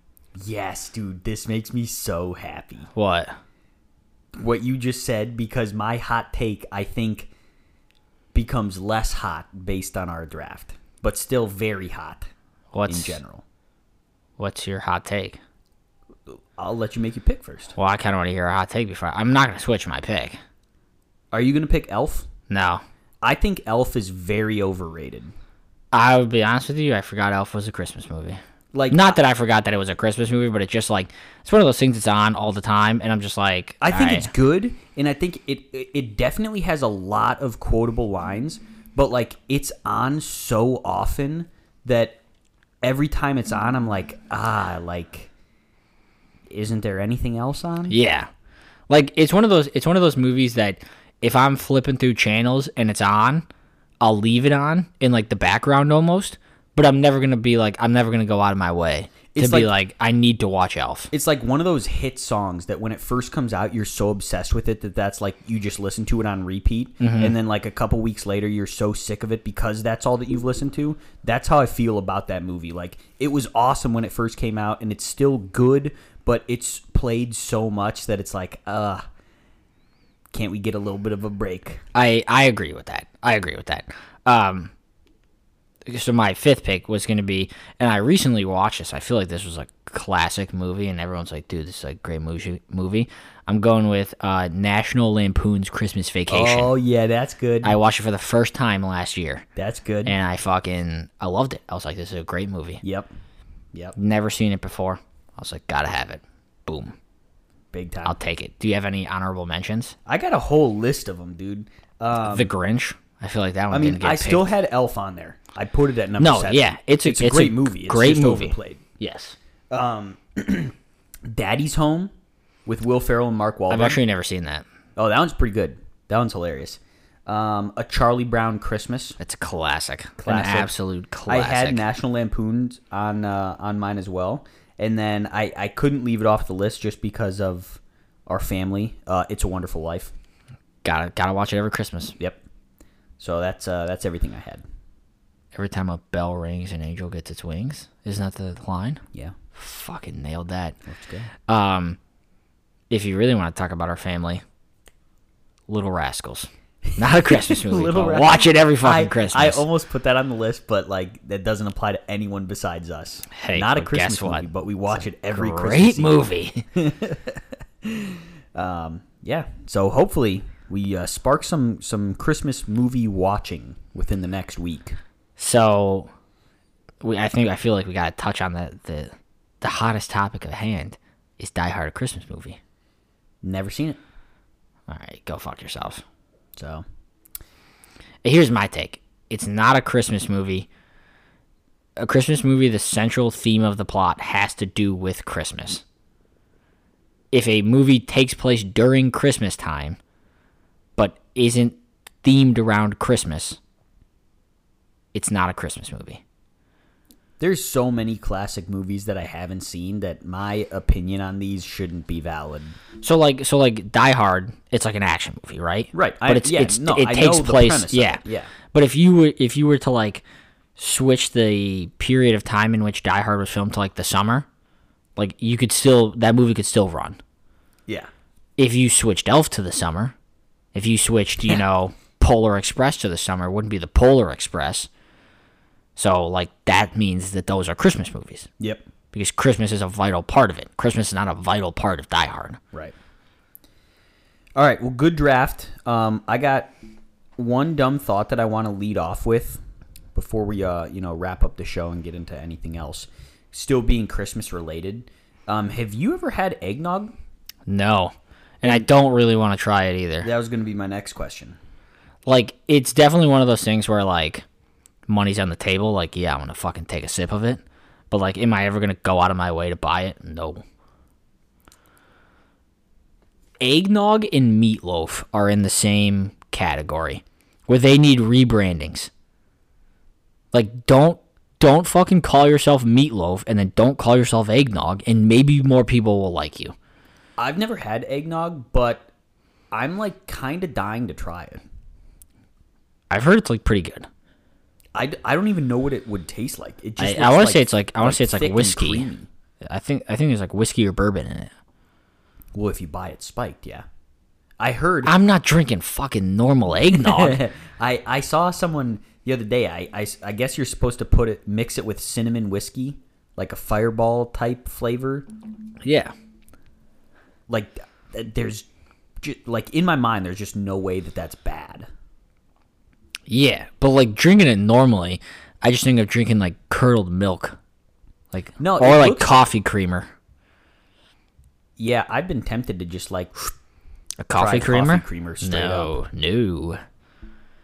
Yes, dude, this makes me so happy. What? What you just said because my hot take, I think, becomes less hot based on our draft, but still very hot What's in general. What's your hot take? I'll let you make your pick first. Well, I kind of want to hear a hot take before. I'm not gonna switch my pick. Are you gonna pick Elf? No, I think Elf is very overrated. I would be honest with you. I forgot Elf was a Christmas movie. Like Not that I forgot that it was a Christmas movie, but it's just like it's one of those things that's on all the time, and I'm just like, I think alright. it's good, and I think it it it definitely has a lot of quotable lines, but like it's on so often that every time it's on, I'm like, ah, like, isn't there anything else on? Yeah. Like it's one of those it's one of those movies that if I'm flipping through channels and it's on, I'll leave it on in like the background almost, but I'm never going to be like I'm never to go out of my way to It's be like- like, I need to watch Elf. It's like one of those hit songs that when it first comes out, you're so obsessed with it that that's like you just listen to it on repeat, Mm-hmm. and then like a couple weeks later, you're so sick of it because that's all that you've listened to. That's how I feel about that movie. Like it was awesome when it first came out, and it's still good, but it's played so much that it's like, uh, can't we get a little bit of a break? I I agree with that. I agree with that. Um, so my fifth pick was going to be, and I recently watched this. I feel like this was a classic movie, and everyone's like, "Dude, this is a great movie." Movie. I'm going with uh, National Lampoon's Christmas Vacation. Oh yeah, that's good. I watched it for the first time last year, that's good. and I fucking I loved it. I was like, "This is a great movie." yep, yep, Never seen it before. I was like, "Gotta have it." Boom. Big time. I'll take it. Do you have any honorable mentions? I got a whole list of them, dude. Um, the Grinch. I feel like that one I mean, I still had Elf on there. I put it at number No, seven. yeah, it's a- it's a it's a great movie. It's a great movie. Overplayed. Yes. Daddy's Home with Will Ferrell and Mark Wahlberg. I've actually never seen that. oh, that one's pretty good. That one's hilarious. Um, a Charlie Brown Christmas. It's a classic. Classic. An absolute classic. I had National Lampoons on uh, on mine as well, and then I, I couldn't leave it off the list just because of our family. Uh, it's a Wonderful Life. gotta gotta watch it every Christmas. Yep. So that's uh, that's everything I had. Every time a bell rings, an angel gets its wings. Isn't that the line? Yeah. Fucking nailed that. Let's go. Um, if you really want to talk about our family, Little Rascals. Not a Christmas movie. Little watch it every fucking I, Christmas. I almost put that on the list, but like that doesn't apply to anyone besides us. Hey, not a Christmas movie, but we watch it every Great Christmas. Movie. Yeah. So hopefully we uh, spark some some Christmas movie watching within the next week. so, we I think I feel like we gotta touch on the the the hottest topic at hand is Die Hard a Christmas movie. Never seen it. All right, go fuck yourself. So Here's my take. It's not a Christmas movie. A Christmas movie, the central theme of the plot has to do with Christmas. If a movie takes place during Christmas time, but isn't themed around Christmas, it's not a Christmas movie. There's so many classic movies that I haven't seen that my opinion on these shouldn't be valid. So like so like Die Hard, it's like an action movie, right? Right. But I- it's yeah, it's no, it I takes place yeah. yeah. But if you were if you were to like switch the period of time in which Die Hard was filmed to like the summer, like you could still that movie could still run. Yeah. If you switched Elf to the summer, if you switched, you know, Polar Express to the summer, it wouldn't be the Polar Express. So like that means that those are Christmas movies Yep. because Christmas is a vital part of it. Christmas is not a vital part of Die Hard. Right. All right. Well, good draft. Um, I got one dumb thought that I want to lead off with before we, uh, you know, wrap up the show and get into anything else. Still being Christmas related. Um, have you ever had eggnog? No. And I don't really want to try it either. That was going to be my next question. Like, it's definitely one of those things where, like, money's on the table. Like, yeah, I'm to fucking take a sip of it. But, like, am I ever going to go out of my way to buy it? No. Eggnog and meatloaf are in the same category where they need rebrandings. Like, don't. Don't fucking call yourself meatloaf and then don't call yourself eggnog, and maybe more people will like you. I've never had eggnog, but I'm like kind of dying to try it. I've heard it's like pretty good. I, I don't even know what it would taste like. It I, just I want looks to say it's like I want to say it's like whiskey. I think I think there's like whiskey or bourbon in it. Well, if you buy it spiked, yeah. I heard. I'm not drinking fucking normal eggnog. I, I saw someone the other day. I, I, I guess you're supposed to put it mix it with cinnamon whiskey, like a fireball type flavor. yeah, Like there's like in my mind, there's just no way that that's bad. Yeah, but like drinking it normally, I just think of drinking like curdled milk, like No, or like looks- coffee creamer. Yeah, I've been tempted to just like. A coffee creamer? coffee creamer no, no.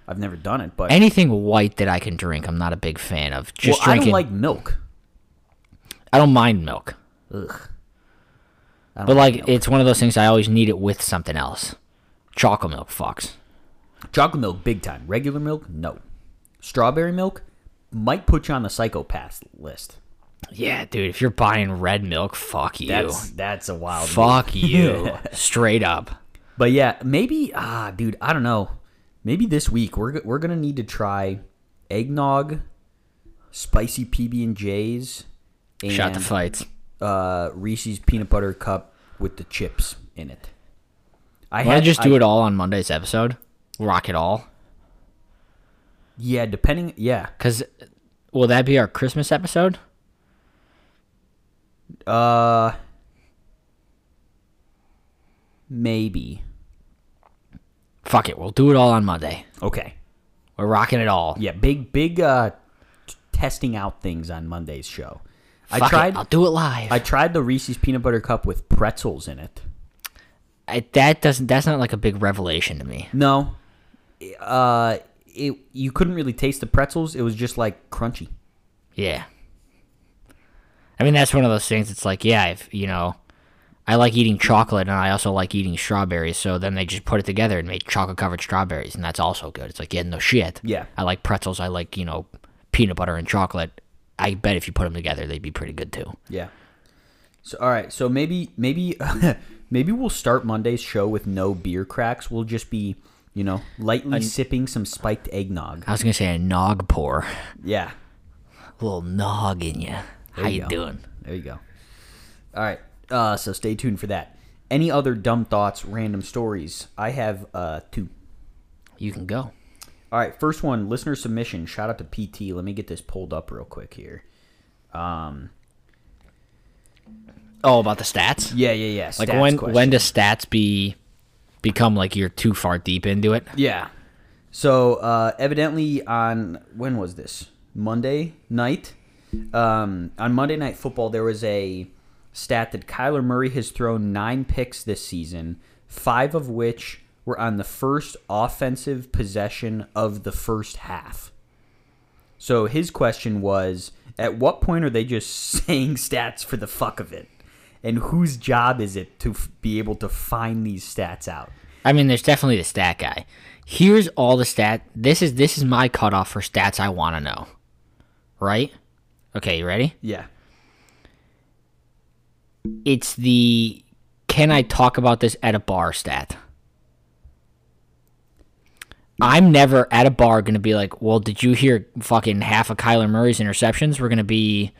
I've never done it, but Anything white that I can drink, I'm not a big fan of. Just well, I don't like milk. I don't mind milk, Ugh. But like milk. it's one of those things I always need it with something else. Chocolate milk fucks. Chocolate milk, big time. Regular milk, no. Strawberry milk might put you on the psychopath list. Yeah, dude. If you're buying red milk, fuck you. That's that's a wild. fuck you. Straight up. But yeah, maybe ah, dude, I don't know. Maybe this week we're we're gonna need to try eggnog, spicy PB and J's, Shot the fights. uh, Reese's peanut butter cup with the chips in it. I not just do I- it all on Monday's episode? Rock it all. Yeah, depending. Yeah, Cause will that be our Christmas episode? uh, maybe. Fuck it. We'll do it all on Monday. Okay. We're rocking it all. Yeah, big big uh, t- testing out things on Monday's show. I Fuck it, tried. I'll do it live. I tried the Reese's peanut butter cup with pretzels in it. I, that doesn't. That's not like a big revelation to me. No, uh, it you couldn't really taste the pretzels. It was just like crunchy. Yeah. I mean, that's one of those things. It's like, yeah, if you know, I like eating chocolate, and I also like eating strawberries. So then they just put it together and made chocolate covered strawberries, and that's also good. It's like, yeah, no shit. Yeah. I like pretzels. I like you know, peanut butter and chocolate. I bet if you put them together, they'd be pretty good too. Yeah. So all right, so maybe maybe maybe we'll start Monday's show with no beer cracks. We'll just be you know lightly sipping some spiked eggnog. I was gonna say a nog pour, Yeah. a little nog in you. How you, you go. doing? There you go. All right. Uh, so stay tuned for that. Any other dumb thoughts, random stories? I have uh, two. You can go. All right, first one, listener submission. Shout out to PT. Let me get this pulled up real quick here. Um, Oh, about the stats. yeah, yeah, yeah. Like stats when question. when does stats be become like you're too far deep into it? Yeah. So uh, evidently on when was this? Monday night. Um, on Monday Night Football, there was a stat that Kyler Murray has thrown nine picks this season, five of which were on the first offensive possession of the first half. So his question was, at what point are they just saying stats for the fuck of it? And whose job is it to f- be able to find these stats out? I mean, there's definitely the stat guy. Here's all the stat. This is this is my cutoff for stats I want to know. Right? Okay, you ready? Yeah. It's the can I talk about this at a bar stat. I'm never at a bar going to be like, well, did you hear fucking half of Kyler Murray's interceptions? We're going to be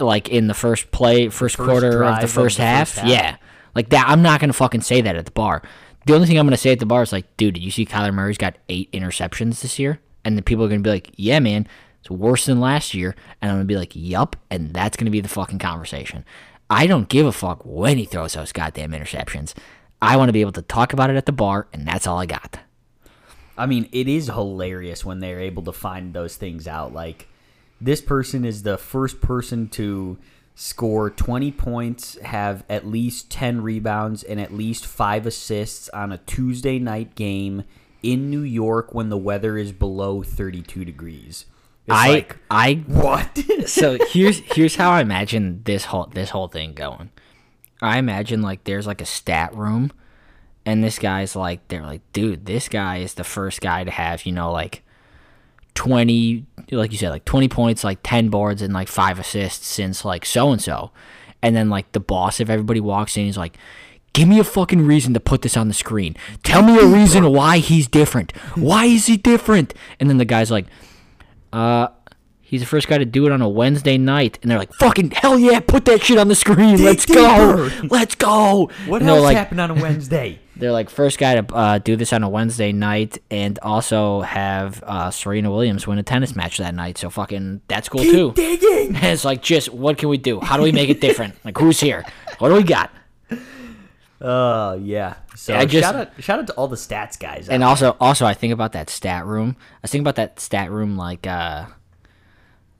like in the first play, first, first quarter of the of first, the half. first half. Yeah. Like that. I'm not going to fucking say that at the bar. The only thing I'm going to say at the bar is like, dude, did you see Kyler Murray's got eight interceptions this year? And the people are going to be like, yeah, man, it's worse than last year. And I'm going to be like, yup. And that's going to be the fucking conversation. I don't give a fuck when he throws those goddamn interceptions. I want to be able to talk about it at the bar, and that's all I got. I mean, it is hilarious when they're able to find those things out. Like, this person is the first person to score 20 points, have at least 10 rebounds, and at least five assists on a Tuesday night game in New York when the weather is below 32 degrees. It's I like, I what? so here's here's how I imagine this whole this whole thing going. I imagine like there's like a stat room, and this guy's like they're like, dude, this guy is the first guy to have you know like twenty, like you said, like twenty points, like ten boards, and like five assists since like so and so, and then like the boss, if everybody walks in, he's like. Give me a fucking reason to put this on the screen. Tell me a reason why he's different. Why is he different? And then the guy's like, uh, he's the first guy to do it on a Wednesday night, and they're like, "Fucking hell yeah, put that shit on the screen. Let's go, let's go." what and else like, happened on a Wednesday? They're like, first guy to uh, do this on a Wednesday night, and also have uh, Serena Williams win a tennis match that night. So fucking, that's cool too. Digging. And it's like, just what can we do? How do we make it different? like, who's here? What do we got? Oh, yeah. So, I just- shout, out, shout out to all the stats guys. And also, also, I think about that stat room. I was thinking about that stat room, like, uh,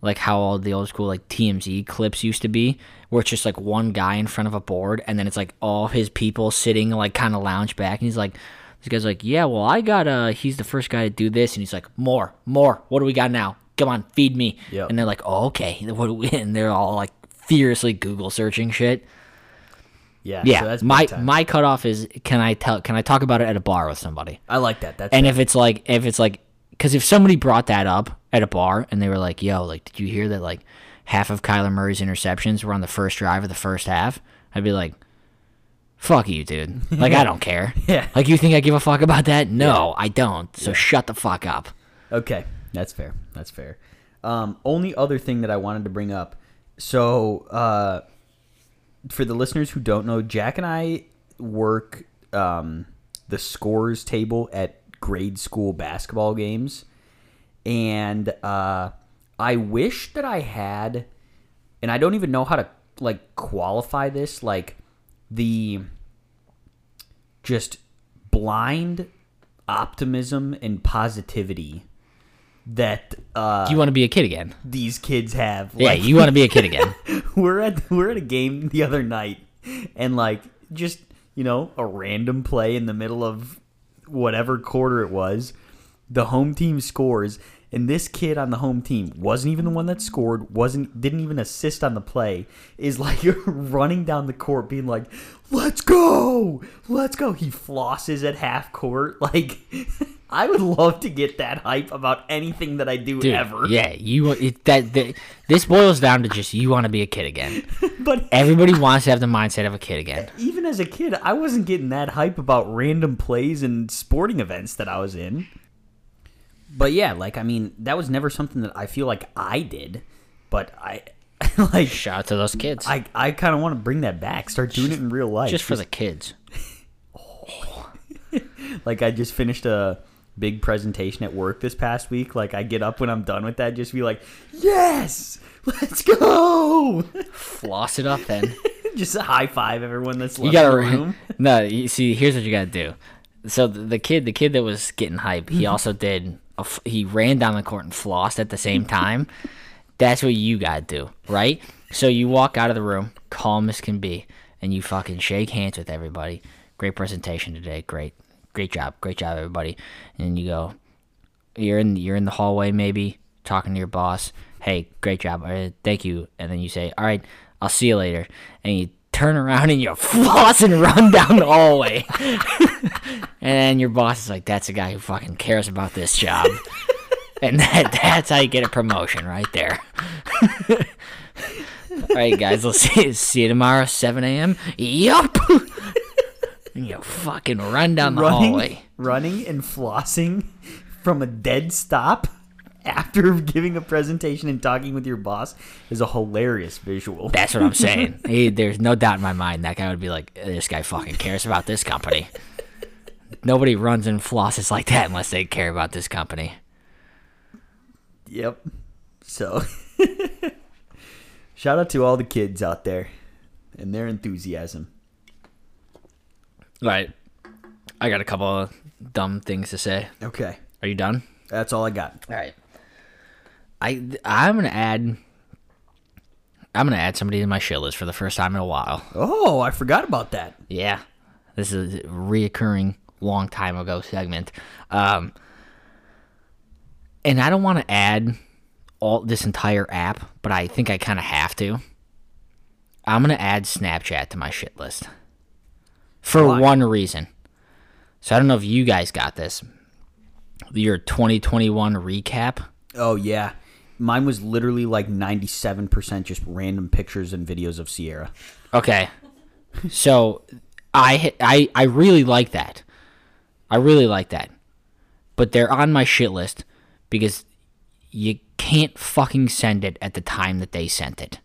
like how all the old school like TMZ clips used to be, where it's just like one guy in front of a board, and then it's like all his people sitting like kind of lounge back, and he's like, this guy's like, yeah, well, I got uh, he's the first guy to do this, and he's like, more, more, what do we got now? Come on, feed me. Yep. And they're like, oh, okay, what do we? And they're all like furiously Google searching shit. Yeah, Yeah, so that's my my cutoff is can I tell can I talk about it at a bar with somebody? I like that. That's And if it's like, if it's like, because if somebody brought that up at a bar and they were like, "Yo, like, did you hear that? Like, half of Kyler Murray's interceptions were on the first drive of the first half, I'd be like, "Fuck you, dude! Like I don't care. Yeah. Like you think I give a fuck about that? No, I don't. So shut the fuck up." Okay, that's fair. That's fair. Um, only other thing that I wanted to bring up. So, uh, for the listeners who don't know, Jack and I work um, the scores table at grade school basketball games, and uh, I wish that I had, and I don't even know how to like qualify this, like the just blind optimism and positivity that uh, You want to be a kid again? these kids have. Yeah, Like, you want to be a kid again. we're at we're at a game the other night, and like just you know a random play in the middle of whatever quarter it was, the home team scores, and this kid on the home team wasn't even the one that scored, wasn't didn't even assist on the play, is like running down the court being like, "Let's go, let's go." He flosses at half court, like. I would love to get that hype about anything that I do Dude, ever. Yeah, you it, that, that this boils down to just you want to be a kid again. But Everybody wants to have the mindset of a kid again. even as a kid, I wasn't getting that hype about random plays and sporting events that I was in. But yeah, like I mean, that was never something that I feel like I did. But I like Shout out to those kids. I I kind of want to bring that back. Start doing it in real life. just for the kids. like I just finished a big presentation at work this past week. Like I get up when I'm done with that, just be like, "Yes, let's go!" Floss it up then. just a high five everyone that's You gotta in the room. no. You see, here's what you gotta do. So the, the kid, the kid that was getting hype, he mm-hmm. also did. A, he ran down the court and flossed at the same time. That's what you gotta do, right? So you walk out of the room, calm as can be, and you fucking shake hands with everybody. Great presentation today. Great, great job. Great job, everybody. And you go. You're in. You're in the hallway, maybe talking to your boss. Hey, great job. Uh, thank you. And then you say, "All right, I'll see you later." And you turn around and you floss and run down the hallway. and your boss is like, "That's a guy who fucking cares about this job." and that that's how you get a promotion right there. All right, guys. Let's see, see you tomorrow, 7 a.m. Yup. And you fucking run down the running, hallway. running and flossing from a dead stop after giving a presentation and talking with your boss is a hilarious visual. That's what I'm saying. He, there's no doubt in my mind that guy would be like, this guy fucking cares about this company. Nobody runs and flosses like that unless they care about this company. Yep. So, shout out to all the kids out there and their enthusiasm. All right. I got a couple of dumb things to say. Okay, Are you done? that's all I got. All right. I I'm gonna add. I'm gonna add somebody to my shit list for the first time in a while. Oh, I forgot about that. Yeah, this is a reoccurring long time ago segment. Um, and I don't want to add all this entire app, but I think I kind of have to. I'm gonna add Snapchat to my shit list for Why? one reason. So I don't know if you guys got this. Your 2021 recap. Oh yeah, mine was literally like ninety-seven percent just random pictures and videos of Sierra. Okay. So I I I really like that. I really like that. But they're on my shit list because you can't fucking send it at the time that they sent it.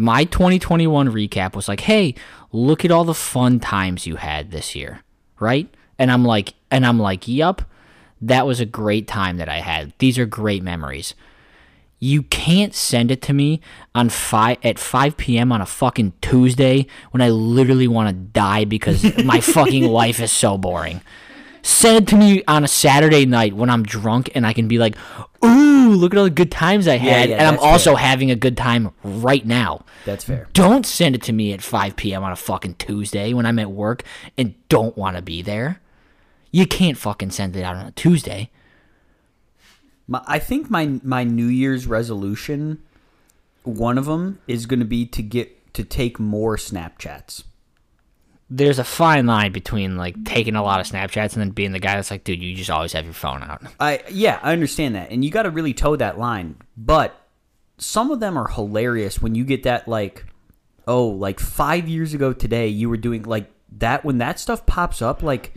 My 2021 recap was like, "Hey, look at all the fun times you had this year." Right? And I'm like and I'm like, "Yup. That was a great time that I had. These are great memories." You can't send it to me on five at 5 p.m. on a fucking Tuesday when I literally want to die because my fucking life is so boring. Send it to me on a Saturday night when I'm drunk and I can be like, "Ooh, look at all the good times I had," yeah, and I'm also fair. having a good time right now. That's fair. Don't send it to me at 5 p.m. on a fucking Tuesday when I'm at work and don't want to be there. You can't fucking send it out on a Tuesday. My, I think my my New Year's resolution, one of them is going to be to get to take more Snapchats. There's a fine line between like taking a lot of Snapchats and then being the guy that's like, dude, you just always have your phone out. I yeah, I understand that, and you got to really toe that line. But some of them are hilarious when you get that like, oh, like five years ago today you were doing like that when that stuff pops up like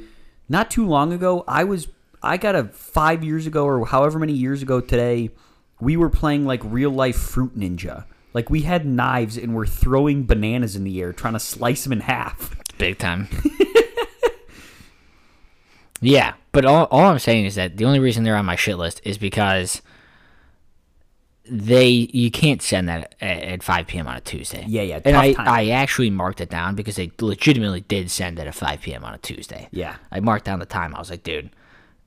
not too long ago I was I got a five years ago or however many years ago today we were playing like real life fruit ninja. Like we had knives and we're throwing bananas in the air trying to slice them in half. Big time. yeah, but all, all I'm saying is that the only reason they're on my shit list is because they you can't send that at, at 5 p.m. on a Tuesday. Yeah, yeah, And I, time. I actually marked it down because they legitimately did send it at 5 p.m. on a Tuesday. Yeah. I marked down the time. I was like, dude,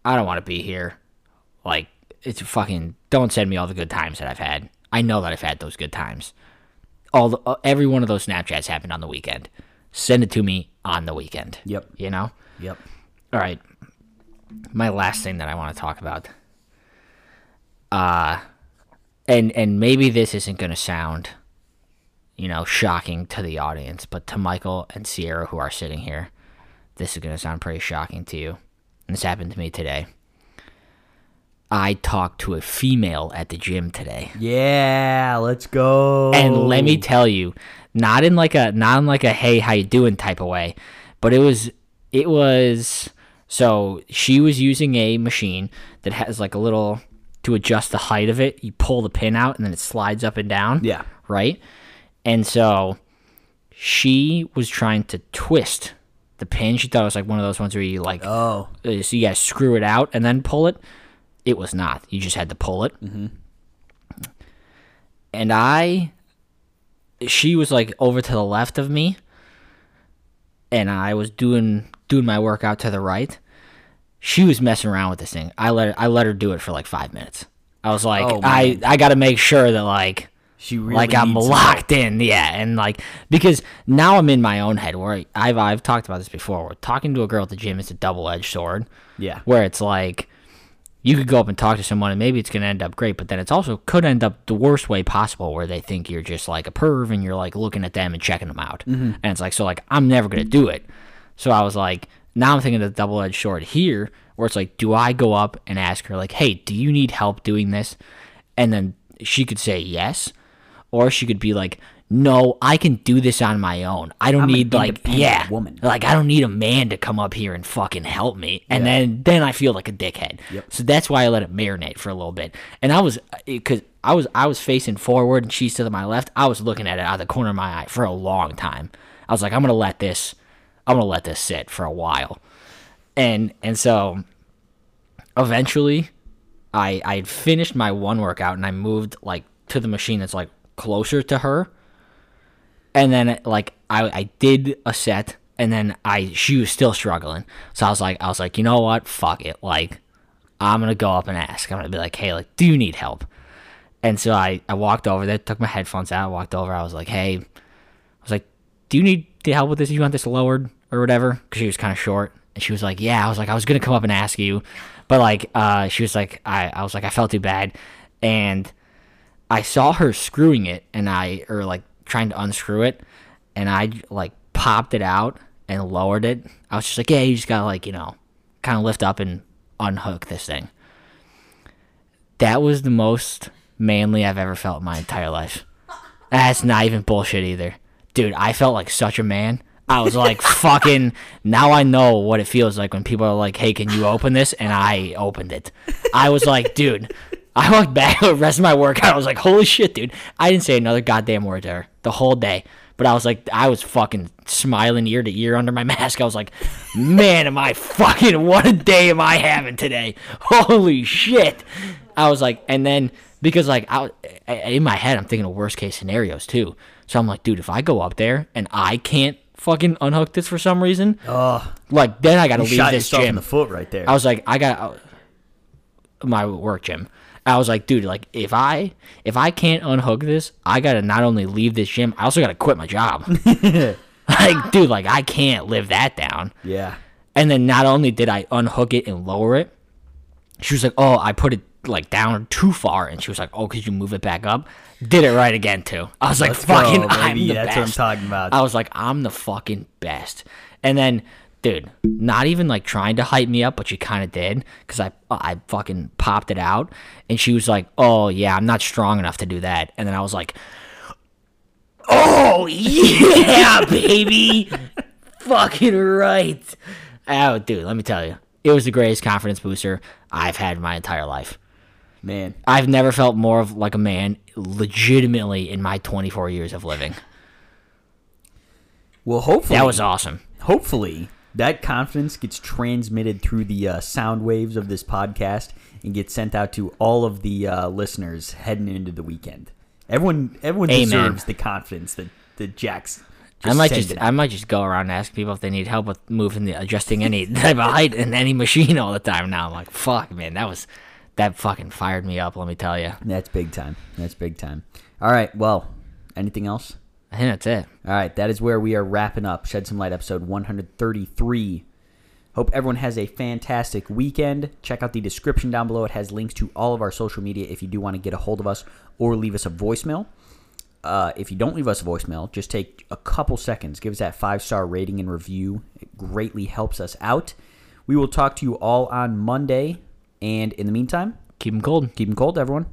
I don't want to be here. Like, it's fucking. Don't send me all the good times that I've had. I know that I've had those good times. All the, uh, every one of those Snapchats happened on the weekend. Send it to me on the weekend. Yep. You know. Yep. All right. My last thing that I want to talk about. Uh and and maybe this isn't going to sound you know shocking to the audience, but to Michael and Sierra who are sitting here, this is going to sound pretty shocking to you. And this happened to me today. I talked to a female at the gym today. Yeah, let's go. And let me tell you, not in like a not in like a hey how you doing type of way, but it was it was so she was using a machine that has like a little to adjust the height of it. You pull the pin out and then it slides up and down. Yeah. Right? And so she was trying to twist the pin. She thought it was like one of those ones where you like Oh, uh, so you guys screw it out and then pull it. It was not. You just had to pull it. Mm-hmm. And I, she was like over to the left of me, and I was doing doing my workout to the right. She was messing around with this thing. I let her, I let her do it for like five minutes. I was like, Oh, I. I got to make sure that like she really like I'm locked in, yeah, and like because now I'm in my own head where I've I've talked about this before. Where talking to a girl at the gym is a double edged sword. Yeah. where it's like you could go up and talk to someone and maybe it's gonna end up great, but then it's also could end up the worst way possible where they think you're just like a perv and you're like looking at them and checking them out, mm-hmm. and it's like so like I'm never gonna do it. So I was like, now I'm thinking of the double edged sword here, where it's like, do I go up and ask her like, hey, do you need help doing this? And then she could say yes, or she could be like, no, I can do this on my own. I don't I'm need like yeah, woman. like I don't need a man to come up here and fucking help me. And then then I feel like a dickhead. Yep. So that's why I let it marinate for a little bit. And I was uh, because I was I was facing forward and she's to my left. I was looking at it out of the corner of my eye for a long time. I was like, I'm gonna let this, I'm gonna let this sit for a while. And and so eventually I I had finished my one workout and I moved like to the machine that's like closer to her. And then like I I did a set and then I she was still struggling. So I was like I was like, "You know what? Fuck it. Like I'm to go up and ask. I'm to be like, "Hey, like do you need help?" And so I I walked over there, took my headphones out, walked over. I was like, "Hey, I was like, "Do you need help with this? Do you want this lowered or whatever?" Because she was kind of short, and she was like, "Yeah." I was like, "I was gonna come up and ask you," but like, uh, she was like, "I," I was like, "I felt too bad," and I saw her screwing it, and I or like trying to unscrew it, and I like popped it out and lowered it. I was just like, "Yeah, you just gotta like you know, kind of lift up and unhook this thing." That was the most manly I've ever felt in my entire life. That's not even bullshit either. Dude, I felt like such a man. I was like, fucking, now I know what it feels like when people are like, hey, can you open this? And I opened it. I was like, dude, I walked back the rest of my workout. I was like, holy shit, dude. I didn't say another goddamn word to her the whole day. But I was like, I was fucking smiling ear to ear under my mask. I was like, man, am I fucking, what a day am I having today? Holy shit. I was like, and then because like I, in my head, I'm thinking of worst case scenarios too. So I'm like, dude, if I go up there and I can't fucking unhook this for some reason, like then I gotta leave shot this yourself in the foot right there. I was like, I got uh, my work gym. I was like, dude, like if I if I can't unhook this, I gotta not only leave this gym, I also gotta quit my job. like, dude, like I can't live that down. yeah. And then not only did I unhook it and lower it, she was like, "Oh, I put it like down too far," and she was like, "Oh, could you move it back up?" Did it right again too. I was like, Let's "Fucking, go, I'm the That's best." what I'm talking about. I was like, "I'm the fucking best." And then dude, not even like trying to hype me up, but she kind of did because I I fucking popped it out, and she was like, "Oh yeah, I'm not strong enough to do that," and then I was like, "Oh yeah, baby, fucking right." Oh, dude, let me tell you, it was the greatest confidence booster I've had in my entire life. Man, I've never felt more of like a man legitimately in my 24 years of living. well, hopefully That was awesome. hopefully that confidence gets transmitted through the uh, sound waves of this podcast and gets sent out to all of the uh, listeners heading into the weekend. Everyone, everyone Amen. deserves the confidence that that Jack's. I might just I might just go around and ask people if they need help with moving the adjusting any type of height in any machine all the time now. I'm like, fuck man, that was that fucking fired me up, let me tell you. That's big time. That's big time. All right. Well, anything else? I think that's it. All right, that is where we are wrapping up Shed Some Light episode 133. Hope everyone has a fantastic weekend. Check out the description down below. It has links to all of our social media if you do want to get a hold of us or leave us a voicemail. Uh, if you don't leave us a voicemail, just take a couple seconds. Give us that five star rating and review. It greatly helps us out. We will talk to you all on Monday. And in the meantime, Keep them cold. keep them cold, everyone.